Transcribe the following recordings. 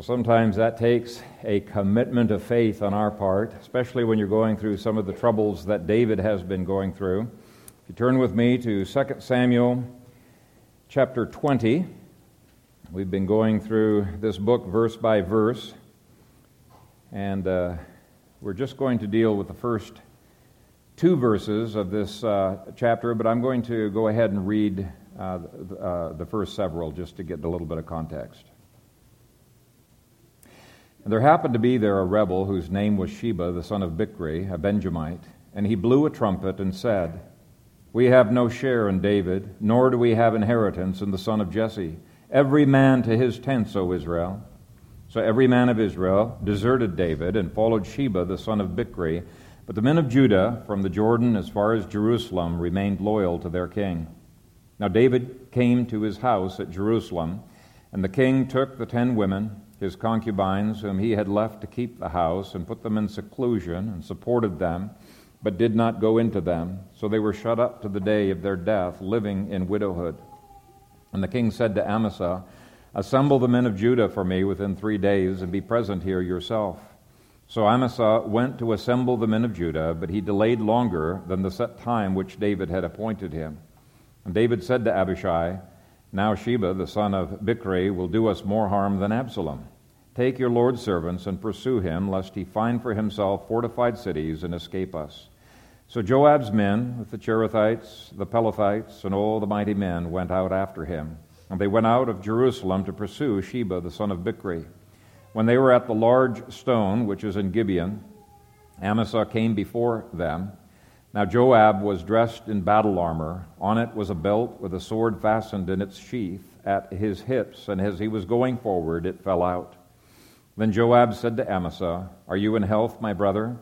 Well, sometimes that takes a commitment of faith on our part, especially when you're going through some of the troubles that David has been going through. If you turn with me to 2 Samuel chapter 20, we've been going through this book verse by verse, and uh, we're just going to deal with the first two verses of this uh, chapter, but I'm going to go ahead and read uh, uh, the first several just to get a little bit of context. And there happened to be there a rebel whose name was Sheba, the son of Bichri, a Benjamite, and he blew a trumpet and said, We have no share in David, nor do we have inheritance in the son of Jesse. Every man to his tents, O Israel. So every man of Israel deserted David and followed Sheba, the son of Bichri but the men of Judah, from the Jordan as far as Jerusalem, remained loyal to their king. Now David came to his house at Jerusalem, and the king took the ten women, his concubines, whom he had left to keep the house, and put them in seclusion, and supported them, but did not go into them. So they were shut up to the day of their death, living in widowhood. And the king said to Amasa, Assemble the men of Judah for me within three days, and be present here yourself. So Amasa went to assemble the men of Judah, but he delayed longer than the set time which David had appointed him. And David said to Abishai, Now Sheba, the son of Bichri, will do us more harm than Absalom. Take your Lord's servants and pursue him, lest he find for himself fortified cities and escape us. So Joab's men, with the Cherethites, the Pelethites, and all the mighty men, went out after him. And they went out of Jerusalem to pursue Sheba, the son of Bichri. When they were at the large stone, which is in Gibeon, Amasa came before them. Now Joab was dressed in battle armor. On it was a belt with a sword fastened in its sheath at his hips, and as he was going forward, it fell out. Then Joab said to Amasa, Are you in health, my brother?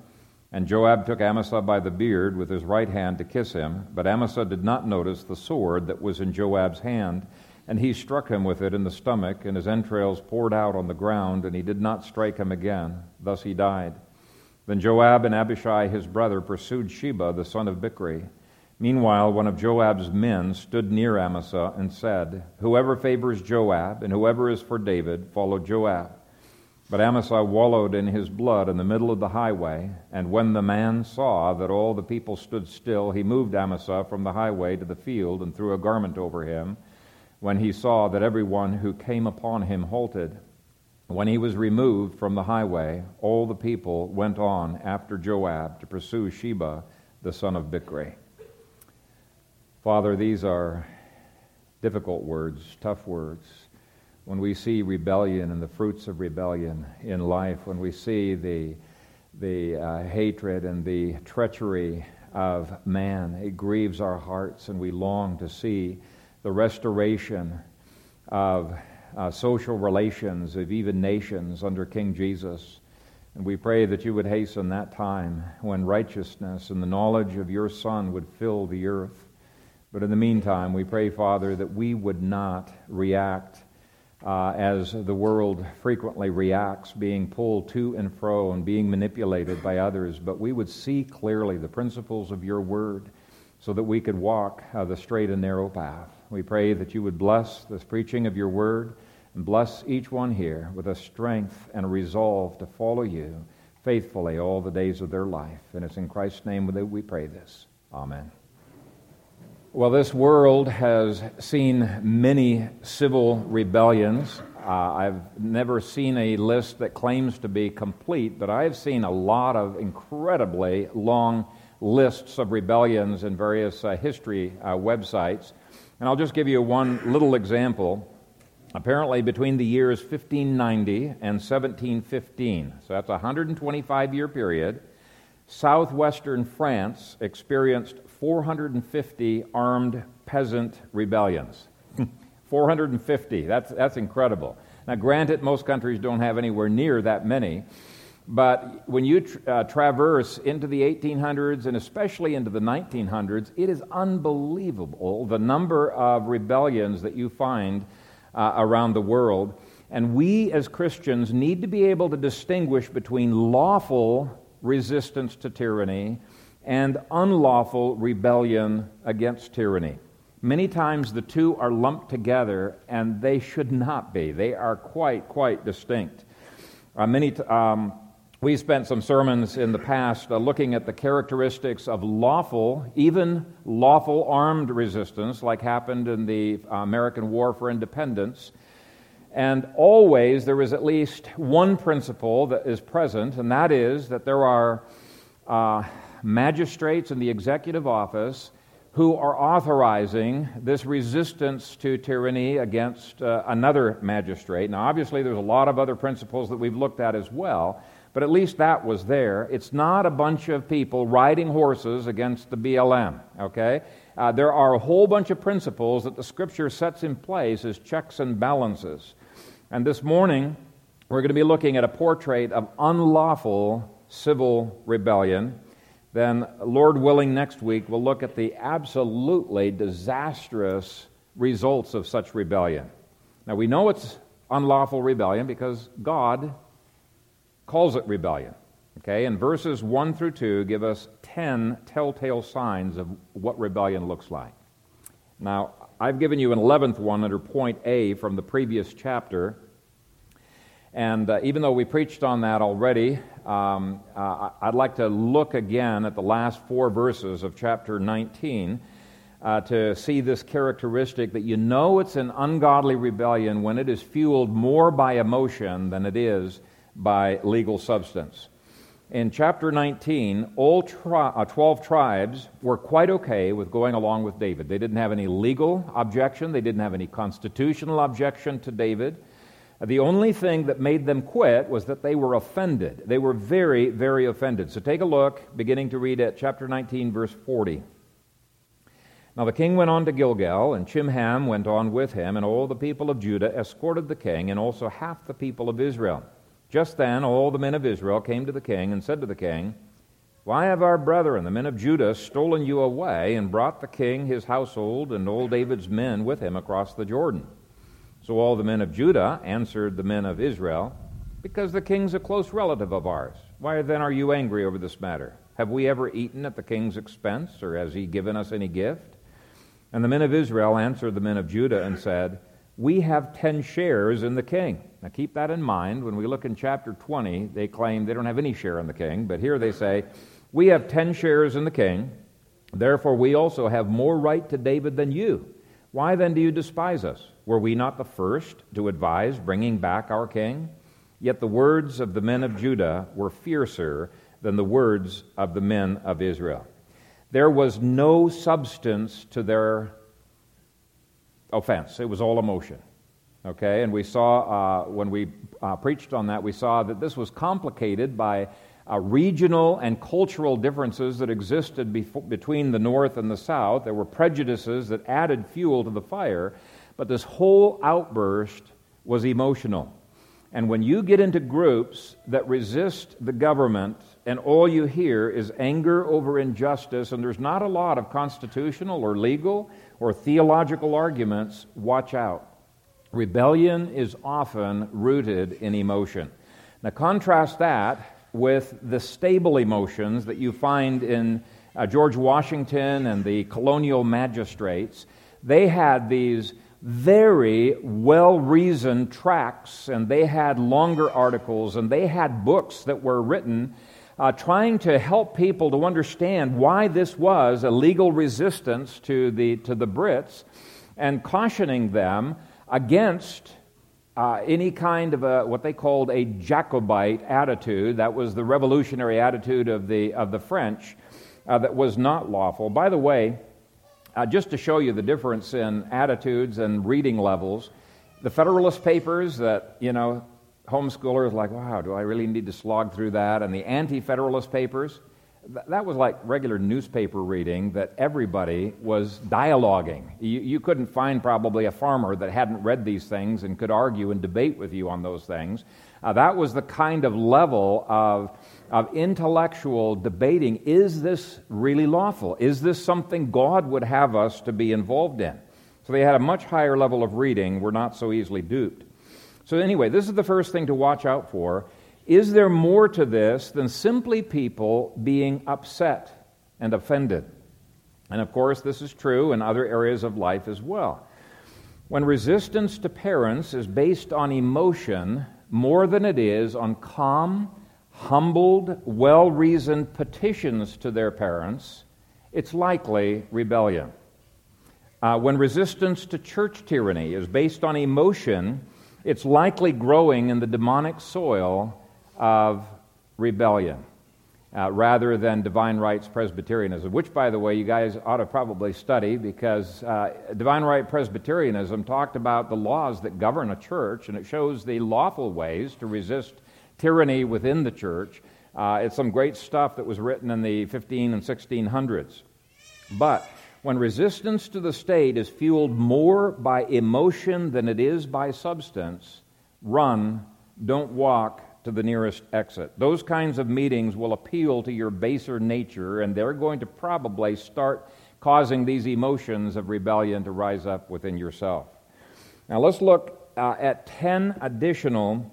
And Joab took Amasa by the beard with his right hand to kiss him, but Amasa did not notice the sword that was in Joab's hand and he struck him with it in the stomach, and his entrails poured out on the ground, and he did not strike him again. Thus he died. Then Joab and Abishai his brother pursued Sheba the son of Bichri. Meanwhile, one of Joab's men stood near Amasa and said, Whoever favors Joab and whoever is for David, follow Joab. But Amasa wallowed in his blood in the middle of the highway, and when the man saw that all the people stood still, he moved Amasa from the highway to the field and threw a garment over him when he saw that everyone who came upon him halted. When he was removed from the highway, all the people went on after Joab to pursue Sheba, the son of Bichri. Father, these are difficult words, tough words. When we see rebellion and the fruits of rebellion in life, when we see the, the uh, hatred and the treachery of man, it grieves our hearts, and we long to see the restoration of uh, social relations of even nations under King Jesus. And we pray that you would hasten that time when righteousness and the knowledge of your Son would fill the earth. But in the meantime, we pray, Father, that we would not react uh, as the world frequently reacts, being pulled to and fro and being manipulated by others, but we would see clearly the principles of your word so that we could walk uh, the straight and narrow path. We pray that you would bless this preaching of your word and bless each one here with a strength and a resolve to follow you faithfully all the days of their life. And it's in Christ's name that we pray this. Amen. Well, this world has seen many civil rebellions. Uh, I've never seen a list that claims to be complete, but I've seen a lot of incredibly long lists of rebellions in various uh, history uh, websites. And I'll just give you one little example. Apparently, between the years 1590 and 1715, so that's a 125 year period, southwestern France experienced 450 armed peasant rebellions. 450, that's, that's incredible. Now, granted, most countries don't have anywhere near that many, but when you uh, traverse into the 1800s and especially into the 1900s, it is unbelievable the number of rebellions that you find uh, around the world. And we as Christians need to be able to distinguish between lawful resistance to tyranny and unlawful rebellion against tyranny. Many times the two are lumped together, and they should not be. They are quite, quite distinct. Uh, many t- um, we spent some sermons in the past uh, looking at the characteristics of lawful, even lawful armed resistance, like happened in the uh, American War for Independence. And always there is at least one principle that is present, and that is that there are uh, magistrates in the executive office who are authorizing this resistance to tyranny against uh, another magistrate. Now, obviously, there's a lot of other principles that we've looked at as well. But at least that was there. It's not a bunch of people riding horses against the BLM, okay? Uh, there are a whole bunch of principles that the Scripture sets in place as checks and balances. And this morning, we're going to be looking at a portrait of unlawful civil rebellion. Then, Lord willing, next week, we'll look at the absolutely disastrous results of such rebellion. Now, we know it's unlawful rebellion because God calls it rebellion. Okay, and verses 1 through 2 give us 10 telltale signs of what rebellion looks like. Now, I've given you an 11th one under point A from the previous chapter. And uh, even though we preached on that already, um, uh, I'd like to look again at the last four verses of chapter 19 uh, to see this characteristic that you know it's an ungodly rebellion when it is fueled more by emotion than it is by legal substance. In chapter 19, all tri- uh, 12 tribes were quite okay with going along with David. They didn't have any legal objection, they didn't have any constitutional objection to David. The only thing that made them quit was that they were offended. They were very, very offended. So take a look, beginning to read at chapter 19, verse 40. Now the king went on to Gilgal, and Chimham went on with him, and all the people of Judah escorted the king, and also half the people of Israel. Just then all the men of Israel came to the king and said to the king, Why have our brethren, the men of Judah, stolen you away and brought the king, his household, and all David's men with him across the Jordan? So all the men of Judah answered the men of Israel, Because the king's a close relative of ours. Why then are you angry over this matter? Have we ever eaten at the king's expense, or has he given us any gift? And the men of Israel answered the men of Judah and said, We have ten shares in the king. Now keep that in mind. When we look in chapter 20, they claim they don't have any share in the king, but here they say, We have ten shares in the king, therefore we also have more right to David than you. Why then do you despise us? Were we not the first to advise bringing back our king? Yet the words of the men of Judah were fiercer than the words of the men of Israel. There was no substance to their offense, it was all emotion. Okay, and we saw uh, when we uh, preached on that, we saw that this was complicated by uh, regional and cultural differences that existed between the North and the South. There were prejudices that added fuel to the fire, but this whole outburst was emotional. And when you get into groups that resist the government, and all you hear is anger over injustice, and there's not a lot of constitutional or legal or theological arguments, watch out. Rebellion is often rooted in emotion. Now, contrast that with the stable emotions that you find in uh, George Washington and the colonial magistrates. They had these very well reasoned tracts, and they had longer articles, and they had books that were written uh, trying to help people to understand why this was a legal resistance to the, to the Brits and cautioning them against uh, any kind of a, what they called a Jacobite attitude. That was the revolutionary attitude of the, of the French uh, that was not lawful. By the way, uh, just to show you the difference in attitudes and reading levels, the Federalist Papers that, you know, homeschoolers like, wow, do I really need to slog through that? And the Anti Federalist Papers, that was like regular newspaper reading that everybody was dialoguing. You, you, couldn't find probably a farmer that hadn't read these things and could argue and debate with you on those things. Uh, that was the kind of level of, of intellectual debating. Is this really lawful? Is this something God would have us to be involved in? So they had a much higher level of reading, were not so easily duped. So, anyway, this is the first thing to watch out for is there more to this than simply people being upset and offended? And of course, this is true in other areas of life as well. When resistance to parents is based on emotion, more than it is on calm, humbled, well reasoned petitions to their parents, it's likely rebellion. Uh, when resistance to church tyranny is based on emotion, it's likely growing in the demonic soil of rebellion uh, rather than divine rights Presbyterianism, which, by the way, you guys ought to probably study because uh, divine right Presbyterianism talked about the laws that govern a church and it shows the lawful ways to resist tyranny within the church. Uh, it's some great stuff that was written in the 15 and 1600s. But when resistance to the state is fueled more by emotion than it is by substance, run, don't walk, to the nearest exit. Those kinds of meetings will appeal to your baser nature, and they're going to probably start causing these emotions of rebellion to rise up within yourself. Now, let's look uh, at 10 additional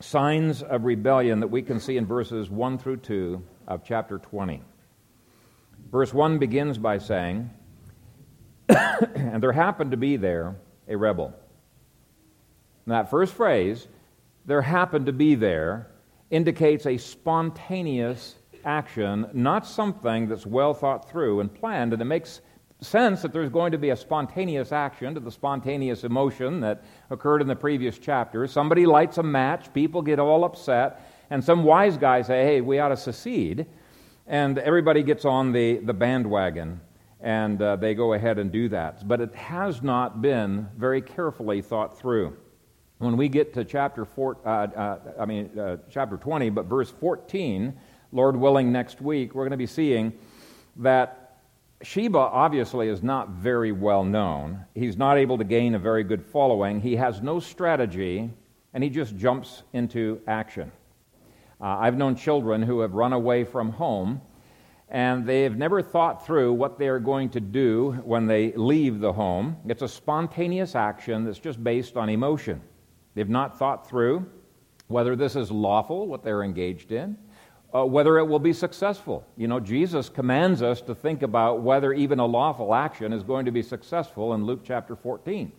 signs of rebellion that we can see in verses 1 through 2 of chapter 20. Verse 1 begins by saying, And there happened to be there a rebel. And that first phrase there happened to be there indicates a spontaneous action, not something that's well thought through and planned. And it makes sense that there's going to be a spontaneous action to the spontaneous emotion that occurred in the previous chapter. Somebody lights a match, people get all upset, and some wise guy say, hey, we ought to secede. And everybody gets on the, the bandwagon and uh, they go ahead and do that. But it has not been very carefully thought through when we get to chapter four, uh, uh, I mean uh, chapter 20, but verse 14, Lord willing, next week we're going to be seeing that Sheba obviously is not very well known. He's not able to gain a very good following. He has no strategy, and he just jumps into action. Uh, I've known children who have run away from home and they've never thought through what they are going to do when they leave the home. It's a spontaneous action that's just based on emotion. They've not thought through whether this is lawful, what they're engaged in, uh, whether it will be successful. You know, Jesus commands us to think about whether even a lawful action is going to be successful in Luke chapter 14.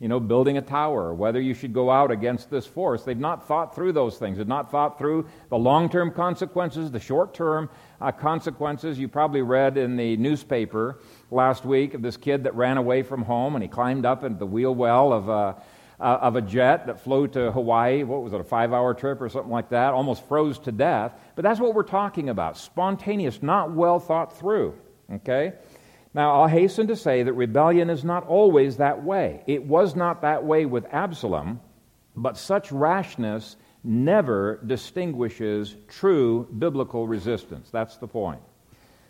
You know, building a tower, whether you should go out against this force. They've not thought through those things. They've not thought through the long term consequences, the short term uh, consequences. You probably read in the newspaper last week of this kid that ran away from home and he climbed up into the wheel well of a uh, of a jet that flew to Hawaii. What was it, a five hour trip or something like that? Almost froze to death. But that's what we're talking about spontaneous, not well thought through. Okay? Now, I'll hasten to say that rebellion is not always that way. It was not that way with Absalom, but such rashness never distinguishes true biblical resistance. That's the point.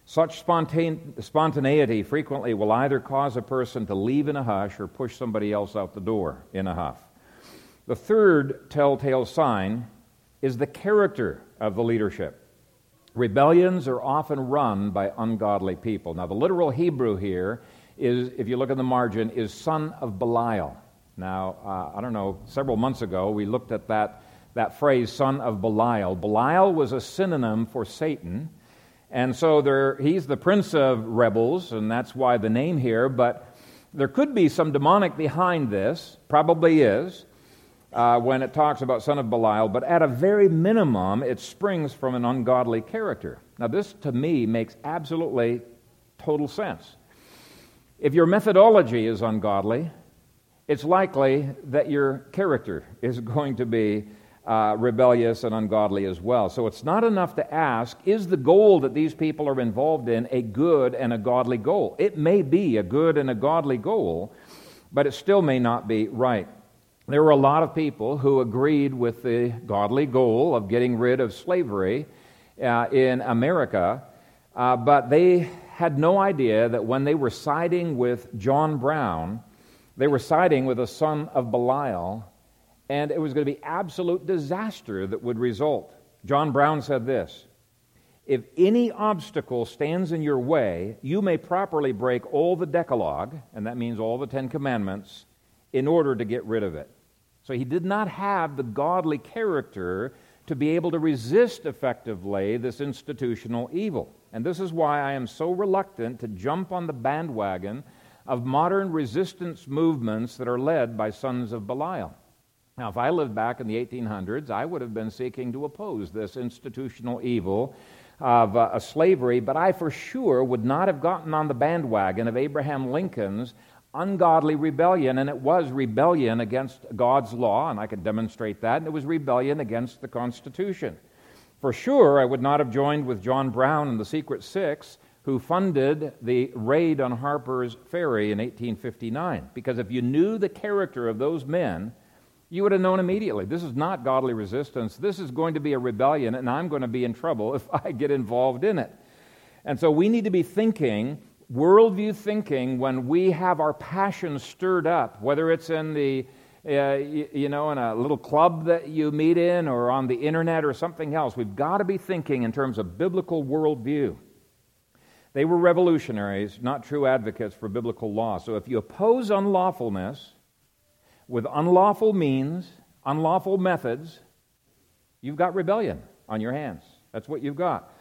Such spontaneity frequently will either cause a person to leave in a hush or push somebody else out the door in a huff. The third telltale sign is the character of the leadership. Rebellions are often run by ungodly people. Now, the literal Hebrew here is, if you look at the margin, is son of Belial. Now, uh, I don't know, several months ago we looked at that, that phrase, son of Belial. Belial was a synonym for Satan. And so there, he's the prince of rebels, and that's why the name here. But there could be some demonic behind this, probably is, uh, when it talks about son of Belial. But at a very minimum, it springs from an ungodly character. Now, this to me makes absolutely total sense. If your methodology is ungodly, it's likely that your character is going to be uh, rebellious and ungodly as well. So it's not enough to ask, is the goal that these people are involved in a good and a godly goal? It may be a good and a godly goal, but it still may not be right. There were a lot of people who agreed with the godly goal of getting rid of slavery uh, in America, uh, but they had no idea that when they were siding with John Brown, they were siding with a son of Belial and it was going to be absolute disaster that would result. John Brown said this If any obstacle stands in your way, you may properly break all the Decalogue, and that means all the Ten Commandments, in order to get rid of it. So he did not have the godly character to be able to resist effectively this institutional evil. And this is why I am so reluctant to jump on the bandwagon of modern resistance movements that are led by sons of Belial. Now, if I lived back in the 1800s, I would have been seeking to oppose this institutional evil of uh, slavery, but I for sure would not have gotten on the bandwagon of Abraham Lincoln's ungodly rebellion, and it was rebellion against God's law, and I can demonstrate that, and it was rebellion against the Constitution. For sure, I would not have joined with John Brown and the Secret Six, who funded the raid on Harper's Ferry in 1859, because if you knew the character of those men, you would have known immediately this is not godly resistance. This is going to be a rebellion, and I'm going to be in trouble if I get involved in it. And so we need to be thinking, worldview thinking, when we have our passions stirred up, whether it's in the uh, you, you know, in a little club that you meet in or on the internet or something else. We've got to be thinking in terms of biblical worldview. They were revolutionaries, not true advocates for biblical law. So if you oppose unlawfulness, with unlawful means, unlawful methods, you've got rebellion on your hands. That's what you've got.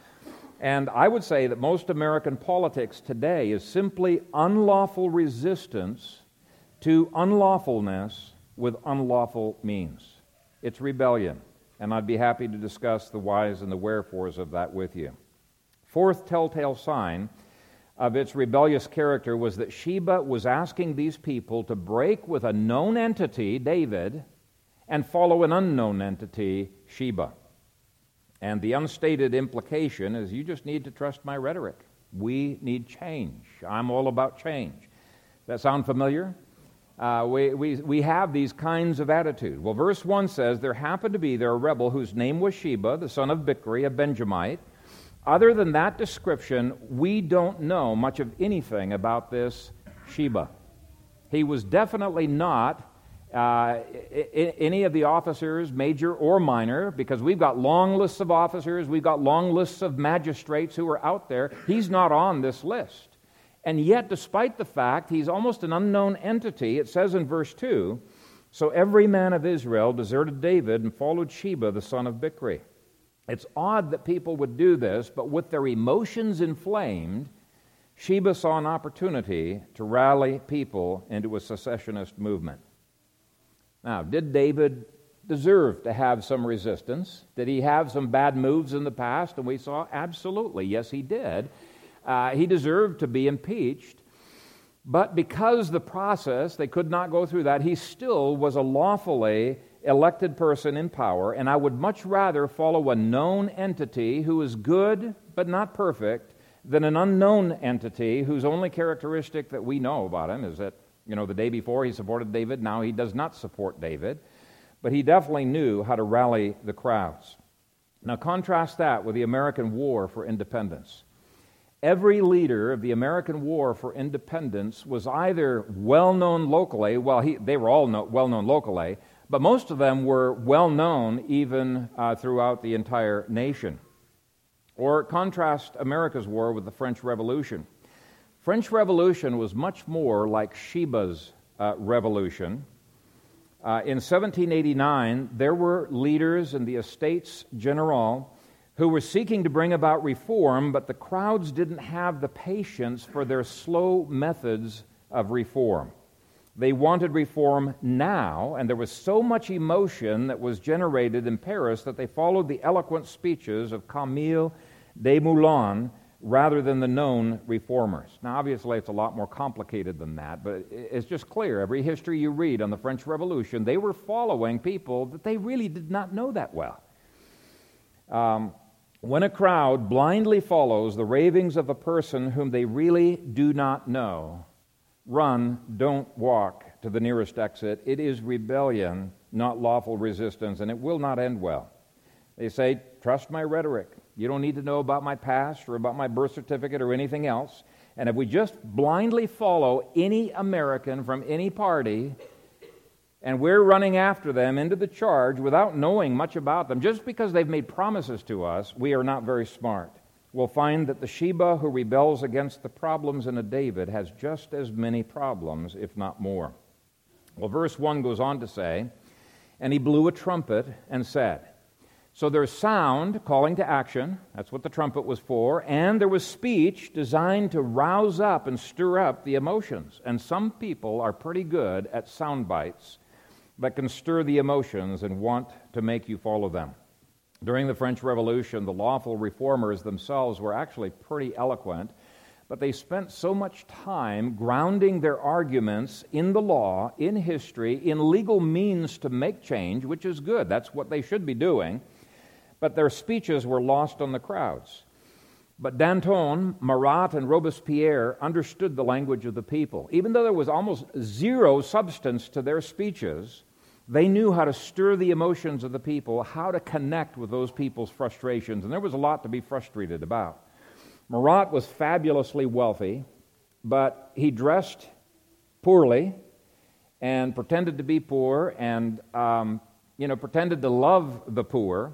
And I would say that most American politics today is simply unlawful resistance to unlawfulness with unlawful means. It's rebellion. And I'd be happy to discuss the whys and the wherefores of that with you. Fourth telltale sign of its rebellious character was that Sheba was asking these people to break with a known entity, David, and follow an unknown entity, Sheba. And the unstated implication is you just need to trust my rhetoric. We need change. I'm all about change. That sound familiar? Uh, we, we, we have these kinds of attitude. Well, verse 1 says, There happened to be there a rebel whose name was Sheba, the son of Bichri, a Benjamite other than that description, we don't know much of anything about this Sheba. He was definitely not uh, any of the officers, major or minor, because we've got long lists of officers, we've got long lists of magistrates who are out there. He's not on this list. And yet, despite the fact he's almost an unknown entity, it says in verse 2 So every man of Israel deserted David and followed Sheba, the son of Bichri. It's odd that people would do this, but with their emotions inflamed, Sheba saw an opportunity to rally people into a secessionist movement. Now, did David deserve to have some resistance? Did he have some bad moves in the past? And we saw absolutely, yes, he did. Uh, he deserved to be impeached. But because the process, they could not go through that, he still was a lawfully elected person in power, and I would much rather follow a known entity who is good but not perfect than an unknown entity whose only characteristic that we know about him is that, you know, the day before he supported David, now he does not support David. But he definitely knew how to rally the crowds. Now, contrast that with the American War for Independence. Every leader of the American War for Independence was either well known locally, well, he, they were all well known locally, but most of them were well known even uh, throughout the entire nation. Or contrast America's war with the French Revolution. French Revolution was much more like Sheba's uh, revolution. Uh, in 1789, there were leaders in the Estates General who were seeking to bring about reform, but the crowds didn't have the patience for their slow methods of reform. They wanted reform now, and there was so much emotion that was generated in Paris that they followed the eloquent speeches of Camille Desmoulins rather than the known reformers. Now, obviously, it's a lot more complicated than that, but it's just clear. Every history you read on the French Revolution, they were following people that they really did not know that well. Um, when a crowd blindly follows the ravings of a person whom they really do not know, Run, don't walk to the nearest exit. It is rebellion, not lawful resistance, and it will not end well. They say, Trust my rhetoric. You don't need to know about my past or about my birth certificate or anything else. And if we just blindly follow any American from any party, and we're running after them into the charge without knowing much about them, just because they've made promises to us, we are not very smart we'll find that the Sheba who rebels against the problems in a David has just as many problems, if not more. Well, verse 1 goes on to say, And he blew a trumpet and said, so there's sound calling to action. That's what the trumpet was for. And there was speech designed to rouse up and stir up the emotions. And some people are pretty good at sound bites that can stir the emotions and want to make you follow them. During the French Revolution, the lawful reformers themselves were actually pretty eloquent, but they spent so much time grounding their arguments in the law, in history, in legal means to make change, which is good. That's what they should be doing. But their speeches were lost on the crowds. But Danton, Marat, and Robespierre understood the language of the people. Even though there was almost zero substance to their speeches, they knew how to stir the emotions of the people, how to connect with those people's frustrations, and there was a lot to be frustrated about. Marat was fabulously wealthy, but he dressed poorly and pretended to be poor and, um, you know, pretended to love the poor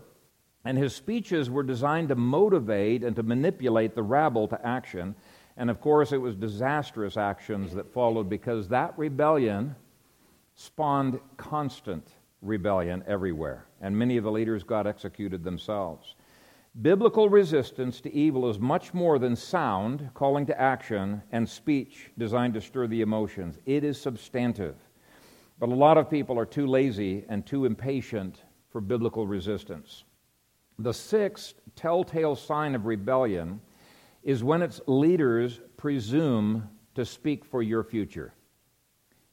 and his speeches were designed to motivate and to manipulate the rabble to action. And of course, it was disastrous actions that followed because that rebellion spawned constant rebellion everywhere. And many of the leaders got executed themselves. Biblical resistance to evil is much more than sound, calling to action, and speech designed to stir the emotions. It is substantive. But a lot of people are too lazy and too impatient for biblical resistance. The sixth telltale sign of rebellion is when its leaders presume to speak for your future.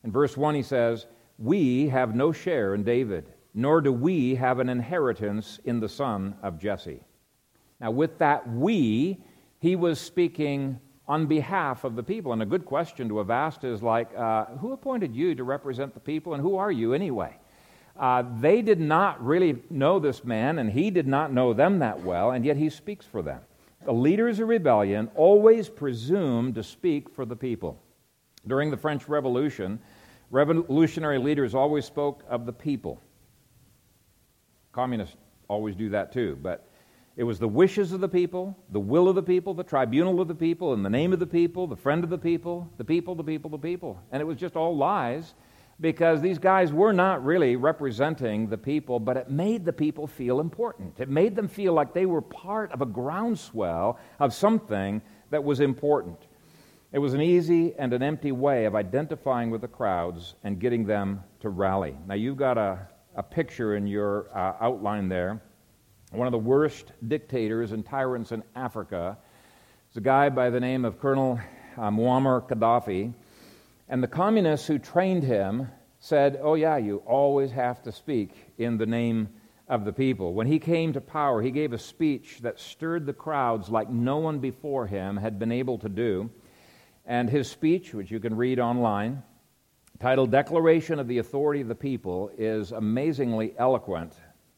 In verse 1, he says, We have no share in David, nor do we have an inheritance in the son of Jesse. Now, with that we, he was speaking on behalf of the people. And a good question to have asked is like, uh, Who appointed you to represent the people, and who are you anyway? Uh, they did not really know this man, and he did not know them that well, and yet he speaks for them. The leaders of rebellion always presume to speak for the people. During the French Revolution, revolutionary leaders always spoke of the people. Communists always do that too, but it was the wishes of the people, the will of the people, the tribunal of the people, in the name of the people, the friend of the people, the people, the people, the people. And it was just all lies because these guys were not really representing the people, but it made the people feel important. It made them feel like they were part of a groundswell of something that was important. It was an easy and an empty way of identifying with the crowds and getting them to rally. Now, you've got a, a picture in your uh, outline there. One of the worst dictators and tyrants in Africa is a guy by the name of Colonel uh, Muammar Gaddafi. And the communists who trained him said, Oh, yeah, you always have to speak in the name of the people. When he came to power, he gave a speech that stirred the crowds like no one before him had been able to do. And his speech, which you can read online, titled Declaration of the Authority of the People, is amazingly eloquent.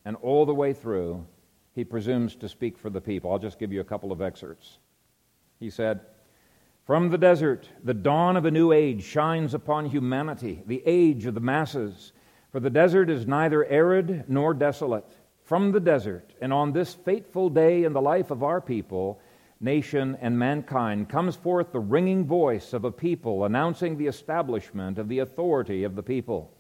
And all the way through, he presumes to speak for the people. I'll just give you a couple of excerpts. He said, from the desert, the dawn of a new age shines upon humanity, the age of the masses. For the desert is neither arid nor desolate. From the desert, and on this fateful day in the life of our people, nation, and mankind, comes forth the ringing voice of a people announcing the establishment of the authority of the people,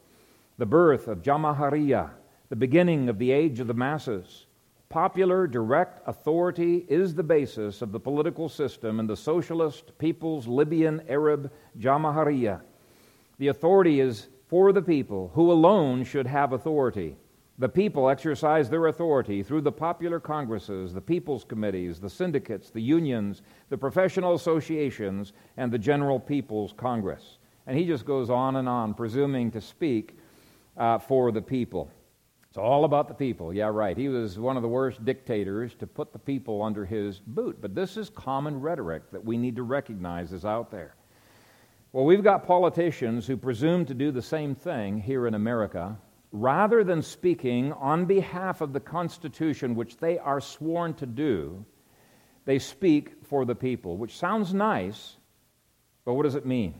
the birth of Jamahiriya, the beginning of the age of the masses. Popular direct authority is the basis of the political system in the socialist People's Libyan Arab Jamahiriya. The authority is for the people, who alone should have authority. The people exercise their authority through the popular congresses, the people's committees, the syndicates, the unions, the professional associations, and the General People's Congress. And he just goes on and on, presuming to speak uh, for the people. It's all about the people. Yeah, right. He was one of the worst dictators to put the people under his boot. But this is common rhetoric that we need to recognize is out there. Well, we've got politicians who presume to do the same thing here in America. Rather than speaking on behalf of the Constitution, which they are sworn to do, they speak for the people, which sounds nice, but what does it mean?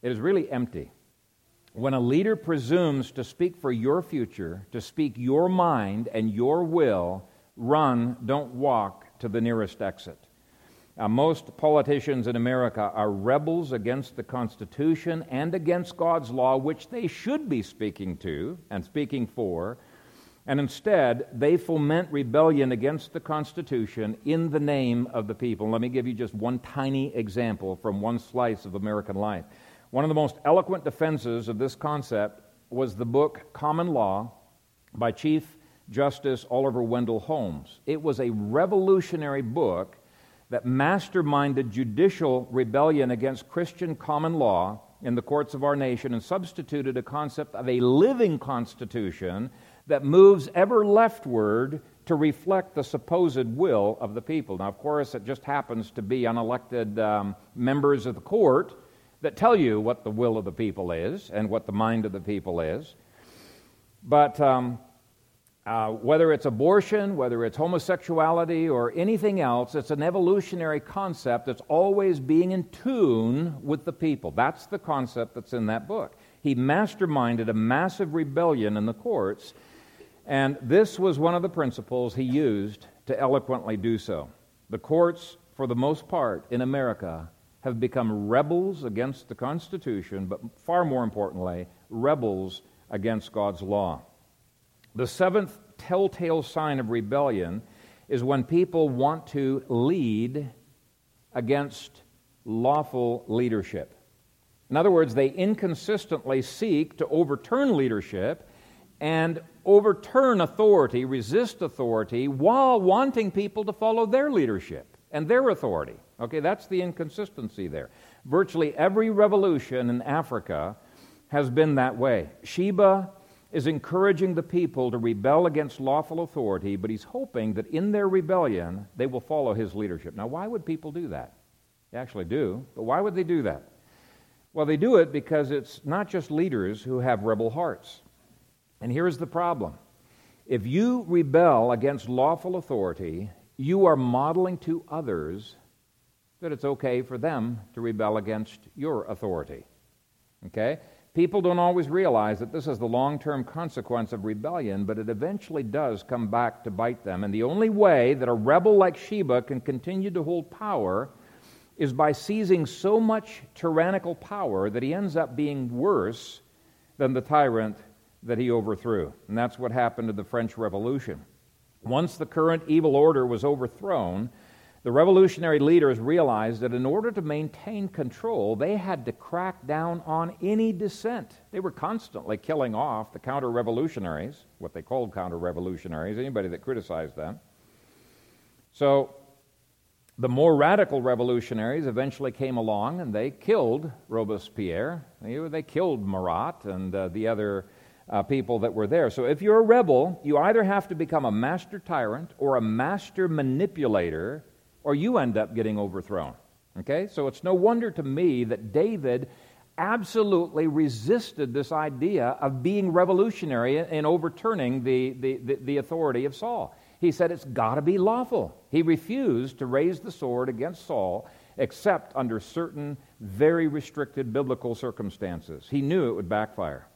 It is really empty. When a leader presumes to speak for your future, to speak your mind and your will, run, don't walk to the nearest exit. Uh, most politicians in America are rebels against the Constitution and against God's law, which they should be speaking to and speaking for. And instead, they foment rebellion against the Constitution in the name of the people. Let me give you just one tiny example from one slice of American life. One of the most eloquent defenses of this concept was the book Common Law by Chief Justice Oliver Wendell Holmes. It was a revolutionary book that masterminded judicial rebellion against Christian common law in the courts of our nation and substituted a concept of a living constitution that moves ever leftward to reflect the supposed will of the people. Now, of course, it just happens to be unelected um, members of the court that tell you what the will of the people is and what the mind of the people is. But um, uh, whether it's abortion, whether it's homosexuality, or anything else, it's an evolutionary concept that's always being in tune with the people. That's the concept that's in that book. He masterminded a massive rebellion in the courts, and this was one of the principles he used to eloquently do so. The courts, for the most part, in America, have become rebels against the Constitution, but far more importantly, rebels against God's law. The seventh telltale sign of rebellion is when people want to lead against lawful leadership. In other words, they inconsistently seek to overturn leadership and overturn authority, resist authority, while wanting people to follow their leadership and their authority. Okay, that's the inconsistency there. Virtually every revolution in Africa has been that way. Sheba is encouraging the people to rebel against lawful authority, but he's hoping that in their rebellion they will follow his leadership. Now, why would people do that? They actually do, but why would they do that? Well, they do it because it's not just leaders who have rebel hearts. And here's the problem if you rebel against lawful authority, you are modeling to others that it's okay for them to rebel against your authority. Okay? People don't always realize that this is the long term consequence of rebellion, but it eventually does come back to bite them. And the only way that a rebel like Sheba can continue to hold power is by seizing so much tyrannical power that he ends up being worse than the tyrant that he overthrew. And that's what happened to the French Revolution. Once the current evil order was overthrown, the revolutionary leaders realized that in order to maintain control, they had to crack down on any dissent. They were constantly killing off the counter revolutionaries, what they called counter revolutionaries, anybody that criticized them. So the more radical revolutionaries eventually came along and they killed Robespierre. They, killed Marat and uh, the other uh, people that were there. So if you're a rebel, you either have to become a master tyrant or a master manipulator or you end up getting overthrown. Okay? So it's no wonder to me that David absolutely resisted this idea of being revolutionary and overturning the, the, the, the authority of Saul. He said it's got to be lawful. He refused to raise the sword against Saul except under certain very restricted biblical circumstances. He knew it would backfire.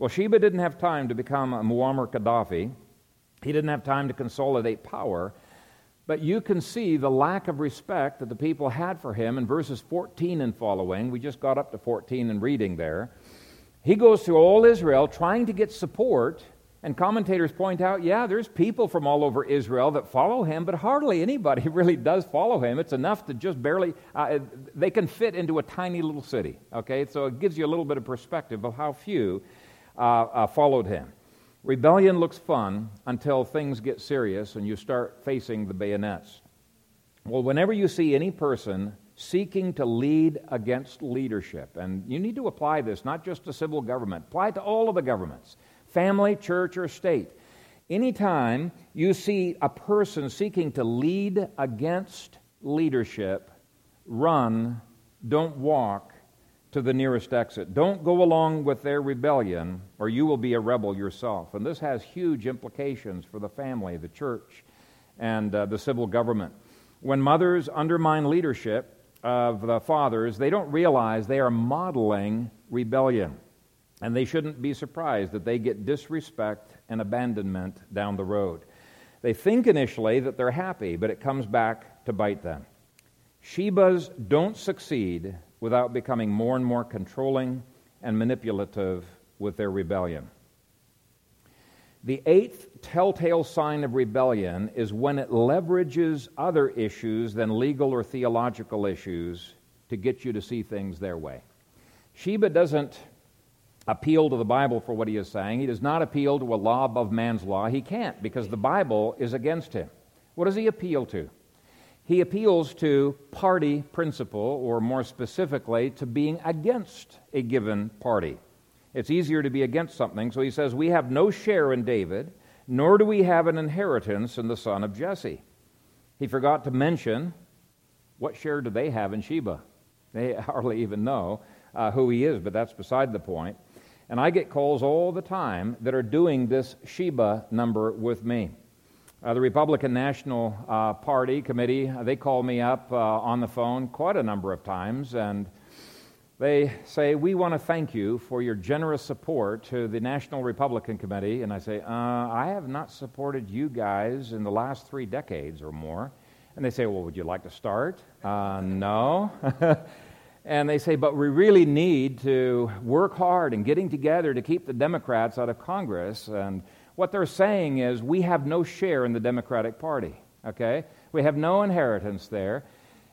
Well, Sheba didn't have time to become a Muammar Gaddafi. He didn't have time to consolidate power. But you can see the lack of respect that the people had for him in verses 14 and following. We just got up to 14 and reading there. He goes through all Israel trying to get support, and commentators point out yeah, there's people from all over Israel that follow him, but hardly anybody really does follow him. It's enough to just barely, uh, they can fit into a tiny little city, okay? So it gives you a little bit of perspective of how few uh, uh, followed him. Rebellion looks fun until things get serious and you start facing the bayonets. Well, whenever you see any person seeking to lead against leadership, and you need to apply this not just to civil government, apply it to all of the governments family, church, or state. Anytime you see a person seeking to lead against leadership, run, don't walk, to the nearest exit. Don't go along with their rebellion, or you will be a rebel yourself. And this has huge implications for the family, the church, and uh, the civil government. When mothers undermine leadership of the fathers, they don't realize they are modeling rebellion. And they shouldn't be surprised that they get disrespect and abandonment down the road. They think initially that they're happy, but it comes back to bite them. Shebas don't succeed without becoming more and more controlling and manipulative with their rebellion. The eighth telltale sign of rebellion is when it leverages other issues than legal or theological issues to get you to see things their way. Sheba doesn't appeal to the Bible for what he is saying. He does not appeal to a law above man's law. He can't because the Bible is against him. What does he appeal to? He appeals to party principle, or more specifically, to being against a given party. It's easier to be against something, so he says, We have no share in David, nor do we have an inheritance in the son of Jesse. He forgot to mention what share do they have in Sheba? They hardly even know uh, who he is, but that's beside the point. And I get calls all the time that are doing this Sheba number with me. Uh, the Republican National uh, Party Committee, uh, they call me up uh, on the phone quite a number of times, and they say, We want to thank you for your generous support to the National Republican Committee. And I say, uh, I have not supported you guys in the last three decades or more. And they say, Well, would you like to start? No. And they say, but we really need to work hard and getting together to keep the Democrats out of Congress. And what they're saying is, we have no share in the Democratic Party, okay? We have no inheritance there.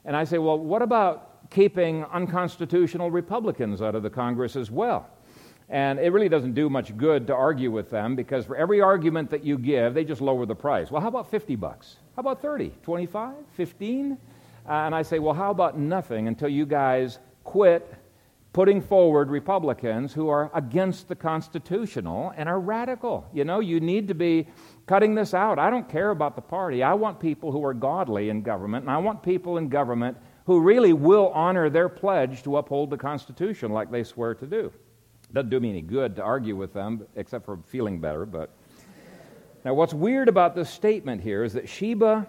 And I say, well, what about keeping unconstitutional Republicans out of the Congress as well? And it really doesn't do much good to argue with them because for every argument that you give, they just lower the price. Well, how about 50 bucks? How about 30? 25? 15? Uh, and I say, well, how about nothing until you guys quit putting forward Republicans who are against the constitutional and are radical. You know, you need to be cutting this out. I don't care about the party. I want people who are godly in government, and I want people in government who really will honor their pledge to uphold the Constitution like they swear to do. Doesn't do me any good to argue with them, except for feeling better, but. Now, what's weird about this statement here is that Sheba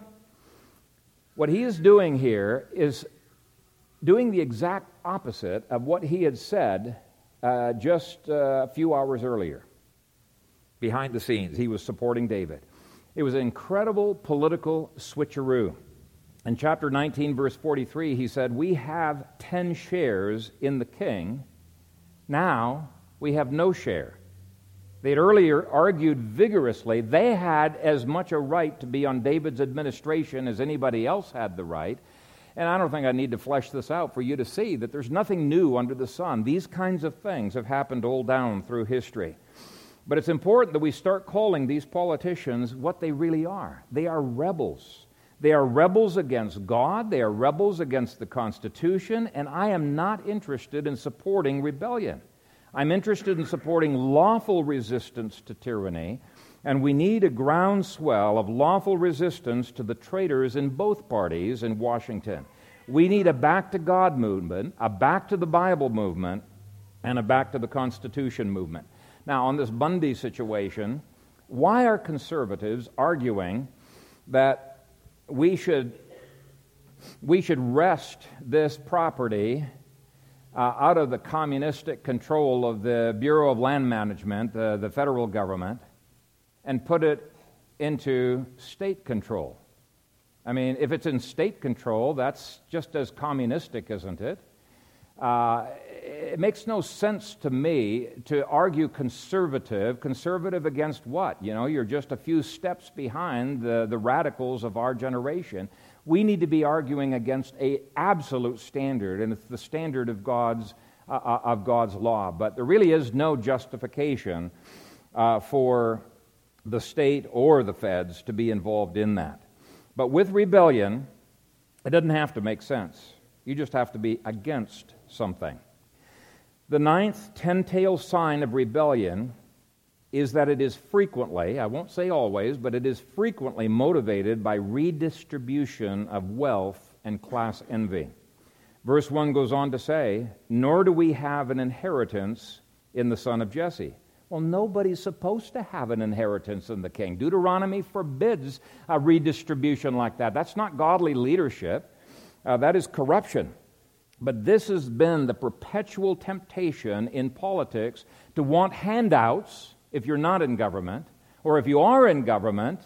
what he is doing here is doing the exact opposite of what he had said uh, just uh, a few hours earlier. Behind the scenes, he was supporting David. It was an incredible political switcheroo. In chapter 19, verse 43, he said, We have 10 shares in the king. Now we have no share. They had earlier argued vigorously. They had as much a right to be on David's administration as anybody else had the right. And I don't think I need to flesh this out for you to see that there's nothing new under the sun. These kinds of things have happened all down through history. But it's important that we start calling these politicians what they really are. They are rebels. They are rebels against God, they are rebels against the Constitution, and I am not interested in supporting rebellion. I'm interested in supporting lawful resistance to tyranny, and we need a groundswell of lawful resistance to the traitors in both parties in Washington. We need a back to God movement, a back to the Bible movement, and a back to the Constitution movement. Now, on this Bundy situation, why are conservatives arguing that we should, we should wrest this property uh, out of the communistic control of the Bureau of Land Management, the federal government, and put it into state control. I mean, if it's in state control, that's just as communistic, isn't it? Uh, it makes no sense to me to argue conservative. Conservative against what? You know, you're just a few steps behind the, the radicals of our generation we need to be arguing against a absolute standard, and it's the standard of God's, uh, uh, of God's law. But there really is no justification uh, for the state or the feds to be involved in that. But with rebellion, it doesn't have to make sense. You just have to be against something. The ninth ten tail sign of rebellion is that it is frequently, I won't say always, but it is frequently motivated by redistribution of wealth and class envy. Verse 1 goes on to say, Nor do we have an inheritance in the son of Jesse. Well, nobody's supposed to have an inheritance in the king. Deuteronomy forbids a redistribution like that. That's not godly leadership, uh, that is corruption. But this has been the perpetual temptation in politics to want handouts if you're not in government, or if you are in government,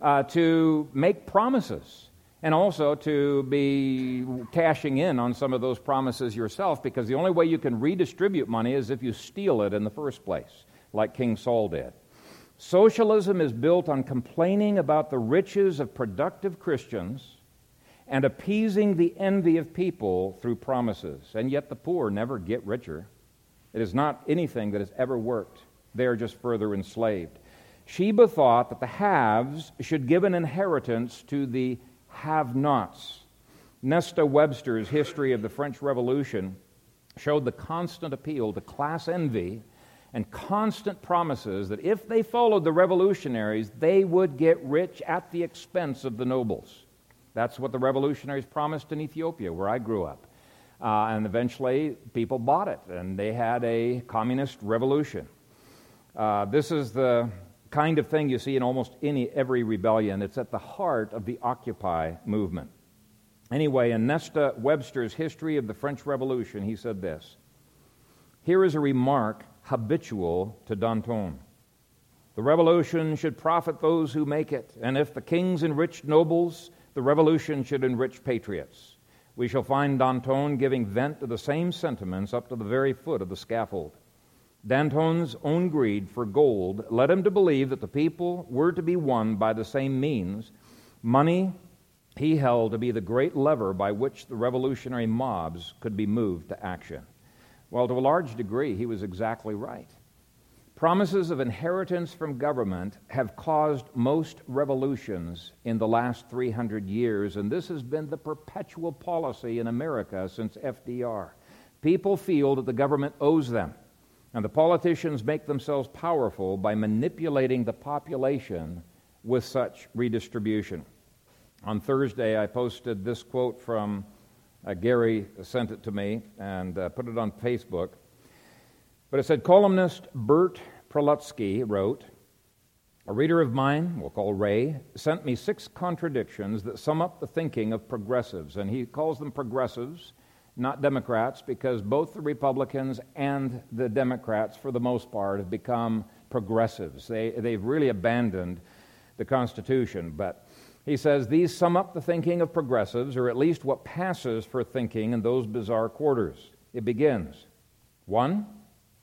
uh, to make promises and also to be cashing in on some of those promises yourself because the only way you can redistribute money is if you steal it in the first place, like King Saul did. Socialism is built on complaining about the riches of productive Christians and appeasing the envy of people through promises, and yet the poor never get richer. It is not anything that has ever worked. They are just further enslaved. Sheba thought that the haves should give an inheritance to the have nots. Nesta Webster's History of the French Revolution showed the constant appeal to class envy and constant promises that if they followed the revolutionaries, they would get rich at the expense of the nobles. That's what the revolutionaries promised in Ethiopia, where I grew up. Uh, and eventually, people bought it, and they had a communist revolution. Uh, this is the kind of thing you see in almost any every rebellion. It's at the heart of the Occupy movement. Anyway, in Nesta Webster's History of the French Revolution, he said this Here is a remark habitual to Danton. The revolution should profit those who make it, and if the kings enriched nobles, the revolution should enrich patriots. We shall find Danton giving vent to the same sentiments up to the very foot of the scaffold. Danton's own greed for gold led him to believe that the people were to be won by the same means. Money he held to be the great lever by which the revolutionary mobs could be moved to action. Well, to a large degree, he was exactly right. Promises of inheritance from government have caused most revolutions in the last 300 years, and this has been the perpetual policy in America since FDR. People feel that the government owes them, and the politicians make themselves powerful by manipulating the population with such redistribution. On Thursday, I posted this quote from uh, Gary sent it to me and uh, put it on Facebook. But it said columnist Burt Prelutsky wrote, A reader of mine, we'll call Ray, sent me six contradictions that sum up the thinking of progressives. And he calls them progressives, not Democrats, because both the Republicans and the Democrats, for the most part, have become progressives. They, they've really abandoned the Constitution. But he says these sum up the thinking of progressives, or at least what passes for thinking in those bizarre quarters. It begins one,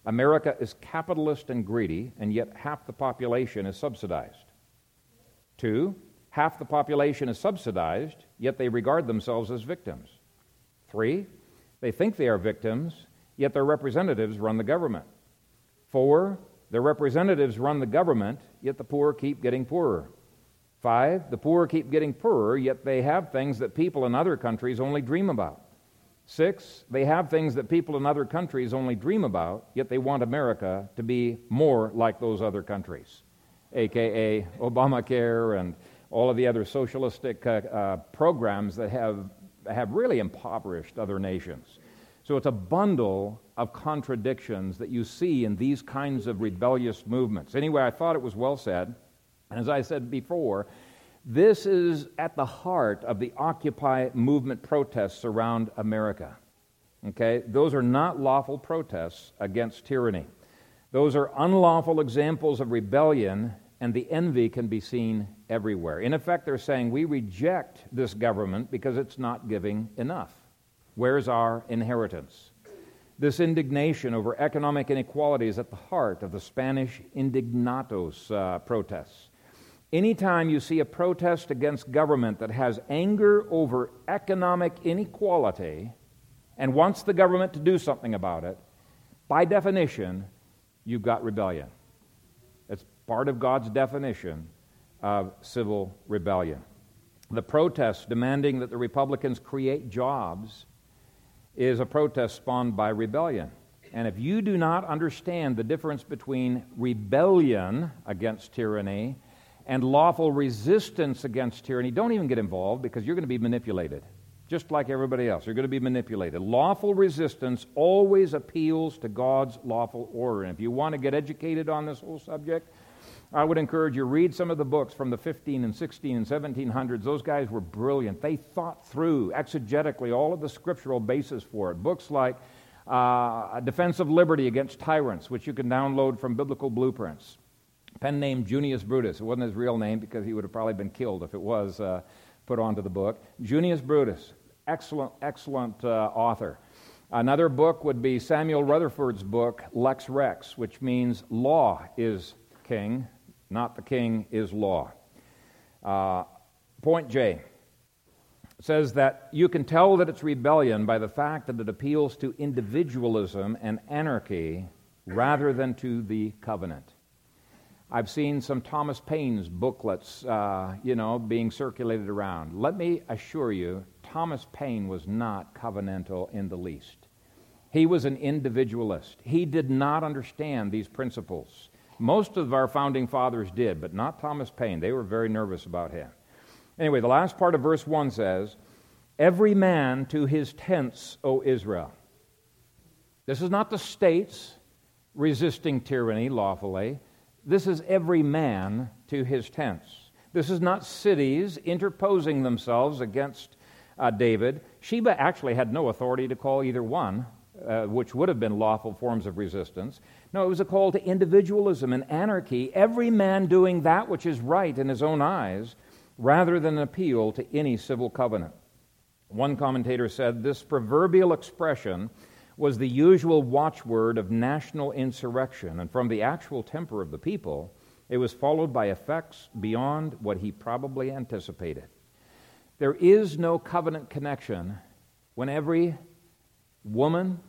America is capitalist and greedy, and yet half the population is subsidized. Two, half the population is subsidized, yet they regard themselves as victims. Three, they think they are victims, yet their representatives run the government. Four, their representatives run the government, yet the poor keep getting poorer. Five, the poor keep getting poorer, yet they have things that people in other countries only dream about. Six, they have things that people in other countries only dream about, yet they want America to be more like those other countries, aka Obamacare and all of the other socialistic uh, uh, programs that have, have really impoverished other nations. So it's a bundle of contradictions that you see in these kinds of rebellious movements. Anyway, I thought it was well said. As I said before, this is at the heart of the Occupy movement protests around America. Okay? Those are not lawful protests against tyranny. Those are unlawful examples of rebellion, and the envy can be seen everywhere. In effect, they're saying we reject this government because it's not giving enough. Where's our inheritance? This indignation over economic inequality is at the heart of the Spanish indignados uh, protests. Anytime you see a protest against government that has anger over economic inequality and wants the government to do something about it, by definition, you've got rebellion. It's part of God's definition of civil rebellion. The protest demanding that the Republicans create jobs is a protest spawned by rebellion. And if you do not understand the difference between rebellion against tyranny and lawful resistance against tyranny, don't even get involved because you're going to be manipulated, just like everybody else. You're going to be manipulated. Lawful resistance always appeals to God's lawful order. And if you want to get educated on this whole subject, I would encourage you read some of the books from the 15 and 16 and 1700s. Those guys were brilliant. They thought through exegetically all of the scriptural basis for it. Books like uh, Defense of Liberty Against Tyrants, which you can download from Biblical Blueprints pen name Junius Brutus. It wasn't his real name because he would have probably been killed if it was uh, put onto the book. Junius Brutus, excellent, excellent uh, author. Another book would be Samuel Rutherford's book, Lex Rex, which means law is king, not the king is law. Uh, point J. says that you can tell that it's rebellion by the fact that it appeals to individualism and anarchy rather than to the covenant. I've seen some Thomas Paine's booklets, uh, you know, being circulated around. Let me assure you, Thomas Paine was not covenantal in the least. He was an individualist. He did not understand these principles. Most of our founding fathers did, but not Thomas Paine. They were very nervous about him. Anyway, the last part of verse 1 says, Every man to his tents, O Israel. This is not the states resisting tyranny lawfully. This is every man to his tents. This is not cities interposing themselves against uh, David. Sheba actually had no authority to call either one, uh, which would have been lawful forms of resistance. No, it was a call to individualism and anarchy, every man doing that which is right in his own eyes, rather than an appeal to any civil covenant. One commentator said this proverbial expression was the usual watchword of national insurrection, and from the actual temper of the people, it was followed by effects beyond what he probably anticipated. There is no covenant connection when every woman,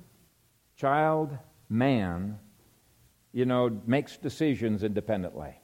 child, man, you know, makes decisions independently.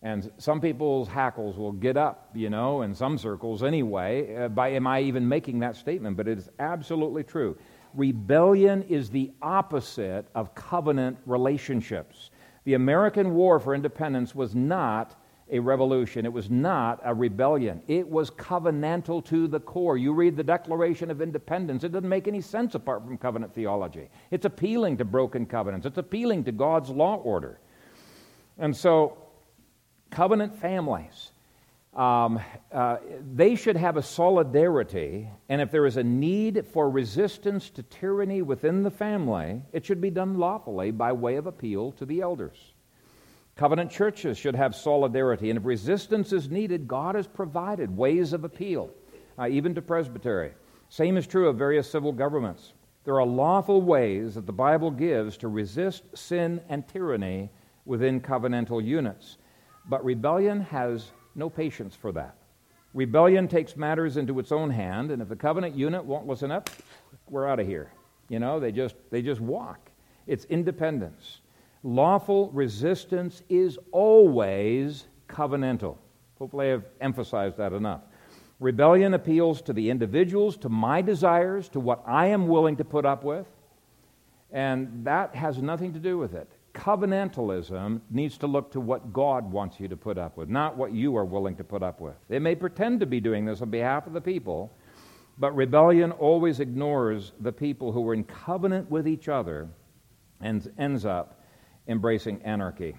And some people's hackles will get up, you know, in some circles anyway, uh, by am I even making that statement? But it is absolutely true. Rebellion is the opposite of covenant relationships. The American War for Independence was not a revolution. It was not a rebellion. It was covenantal to the core. You read the Declaration of Independence, it doesn't make any sense apart from covenant theology. It's appealing to broken covenants, it's appealing to God's law order. And so, covenant families, um, uh, they should have a solidarity, and if there is a need for resistance to tyranny within the family, it should be done lawfully by way of appeal to the elders. Covenant churches should have solidarity, and if resistance is needed, God has provided ways of appeal, uh, even to presbytery. Same is true of various civil governments. There are lawful ways that the Bible gives to resist sin and tyranny within covenantal units. But rebellion has no patience for that. Rebellion takes matters into its own hand, and if the covenant unit won't listen up, we're out of here. You know, they just, they just walk. It's independence. Lawful resistance is always covenantal. Hopefully, I've emphasized that enough. Rebellion appeals to the individuals, to my desires, to what I am willing to put up with, and that has nothing to do with it. Covenantalism needs to look to what God wants you to put up with, not what you are willing to put up with. They may pretend to be doing this on behalf of the people, but rebellion always ignores the people who are in covenant with each other and ends up embracing anarchy.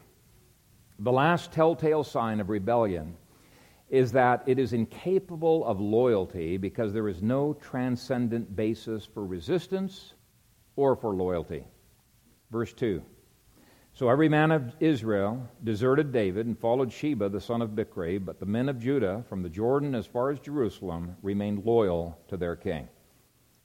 The last telltale sign of rebellion is that it is incapable of loyalty because there is no transcendent basis for resistance or for loyalty. Verse 2 So every man of Israel deserted David and followed Sheba the son of Bichri, but the men of Judah, from the Jordan as far as Jerusalem, remained loyal to their king.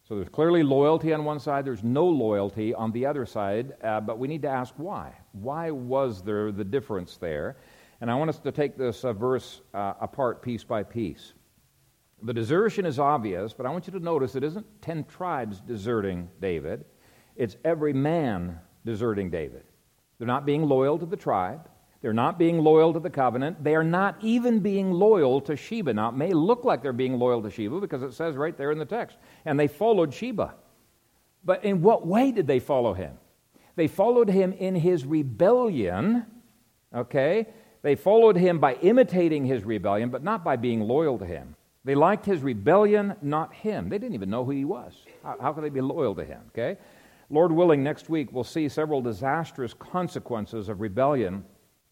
So there's clearly loyalty on one side, there's no loyalty on the other side, uh, but we need to ask why. Why was there the difference there? And I want us to take this uh, verse uh, apart piece by piece. The desertion is obvious, but I want you to notice it isn't 10 tribes deserting David, it's every man deserting David. They're not being loyal to the tribe, they're not being loyal to the covenant. They are not even being loyal to Sheba. Now, it may look like they're being loyal to Sheba because it says right there in the text, and they followed Sheba. But in what way did they follow him? They followed him in his rebellion, okay? They followed him by imitating his rebellion, but not by being loyal to him. They liked his rebellion, not him. They didn't even know who he was. How, how could they be loyal to him, okay? Lord willing, next week we'll see several disastrous consequences of rebellion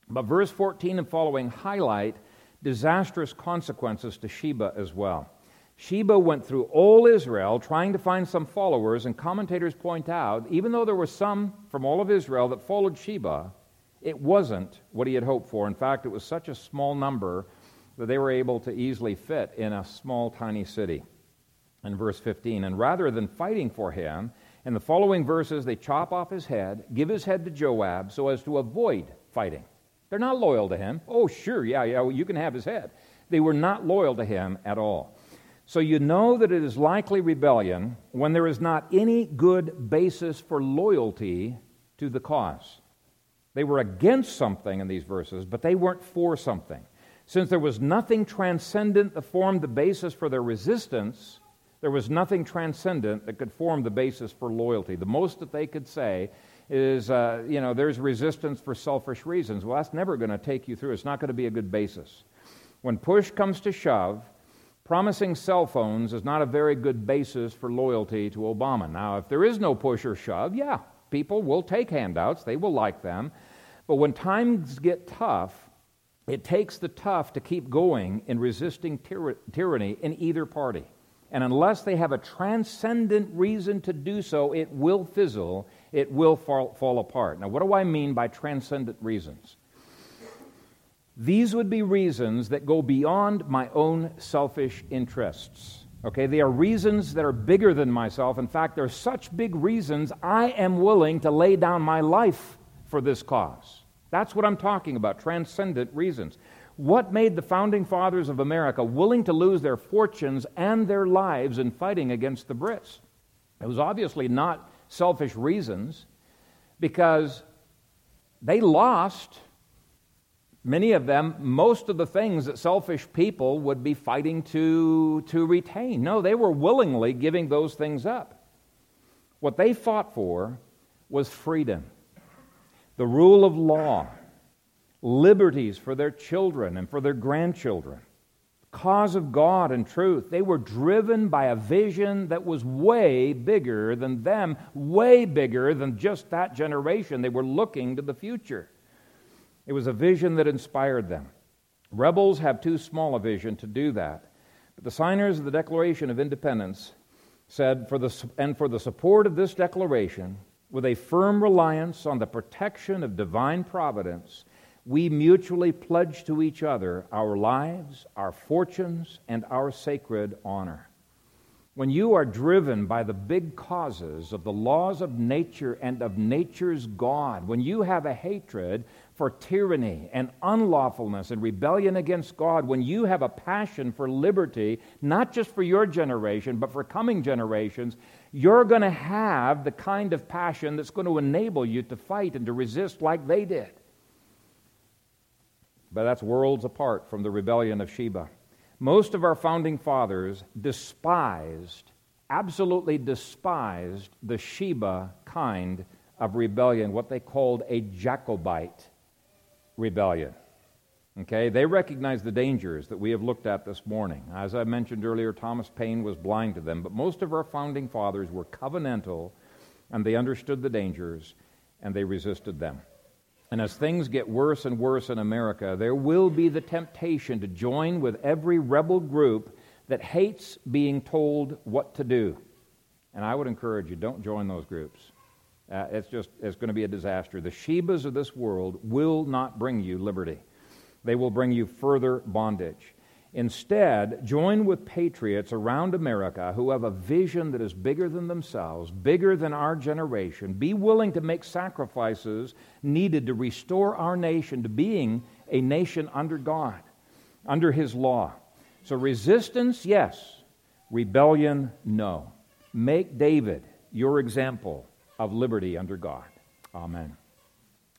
but verse 14 and following highlight disastrous consequences to Sheba as well. Sheba went through all Israel trying to find some followers, and commentators point out, even though there were some from all of Israel that followed Sheba, it wasn't what he had hoped for. In fact, it was such a small number that they were able to easily fit in a small, tiny city. In verse 15, and rather than fighting for him, in the following verses, they chop off his head, give his head to Joab so as to avoid fighting. They're not loyal to him. Oh, sure, yeah, yeah, well, you can have his head. They were not loyal to him at all. So you know that it is likely rebellion when there is not any good basis for loyalty to the cause. They were against something in these verses, but they weren't for something. Since there was nothing transcendent that formed the basis for their resistance, there was nothing transcendent that could form the basis for loyalty. The most that they could say is, uh, you know, there's resistance for selfish reasons. Well, that's never going to take you through. It's not going to be a good basis. When push comes to shove, promising cell phones is not a very good basis for loyalty to Obama. Now, if there is no push or shove, yeah, people will take handouts, they will like them. But when times get tough, it takes the tough to keep going in resisting tyr- tyranny in either party. And unless they have a transcendent reason to do so, it will fizzle, it will fall, fall apart. Now, what do I mean by transcendent reasons? These would be reasons that go beyond my own selfish interests. Okay, they are reasons that are bigger than myself. In fact, they're such big reasons, I am willing to lay down my life for this cause. That's what I'm talking about transcendent reasons. What made the founding fathers of America willing to lose their fortunes and their lives in fighting against the Brits? It was obviously not selfish reasons because they lost, many of them, most of the things that selfish people would be fighting to, to retain. No, they were willingly giving those things up. What they fought for was freedom the rule of law, liberties for their children and for their grandchildren, cause of God and truth. They were driven by a vision that was way bigger than them, way bigger than just that generation. They were looking to the future. It was a vision that inspired them. Rebels have too small a vision to do that. But the signers of the Declaration of Independence said, for the, and for the support of this declaration, with a firm reliance on the protection of divine providence, we mutually pledge to each other our lives, our fortunes, and our sacred honor. When you are driven by the big causes of the laws of nature and of nature's God, when you have a hatred for tyranny and unlawfulness and rebellion against God, when you have a passion for liberty, not just for your generation, but for coming generations, you're going to have the kind of passion that's going to enable you to fight and to resist like they did. But that's worlds apart from the rebellion of Sheba. Most of our founding fathers despised, absolutely despised, the Sheba kind of rebellion, what they called a Jacobite rebellion. Okay, they recognize the dangers that we have looked at this morning. As I mentioned earlier, Thomas Paine was blind to them, but most of our founding fathers were covenantal and they understood the dangers and they resisted them. And as things get worse and worse in America, there will be the temptation to join with every rebel group that hates being told what to do. And I would encourage you don't join those groups. Uh, it's just it's going to be a disaster. The Shebas of this world will not bring you liberty they will bring you further bondage. Instead, join with patriots around America who have a vision that is bigger than themselves, bigger than our generation. Be willing to make sacrifices needed to restore our nation to being a nation under God, under His law. So, resistance, yes. Rebellion, no. Make David your example of liberty under God. Amen.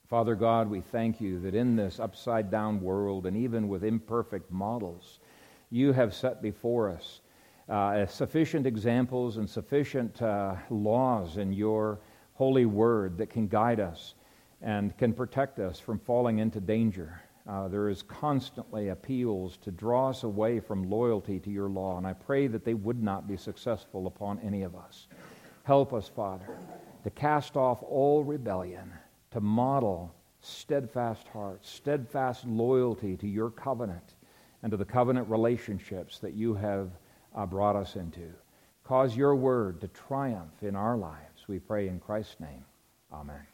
Father God, we thank you that in this upside down world and even with imperfect models, you have set before us uh, sufficient examples and sufficient uh, laws in your holy word that can guide us and can protect us from falling into danger. Uh, there is constantly appeals to draw us away from loyalty to your law, and I pray that they would not be successful upon any of us. Help us, Father, to cast off all rebellion to model steadfast hearts, steadfast loyalty to your covenant and to the covenant relationships that you have uh, brought us into. Cause your word to triumph in our lives, we pray in Christ's name. Amen.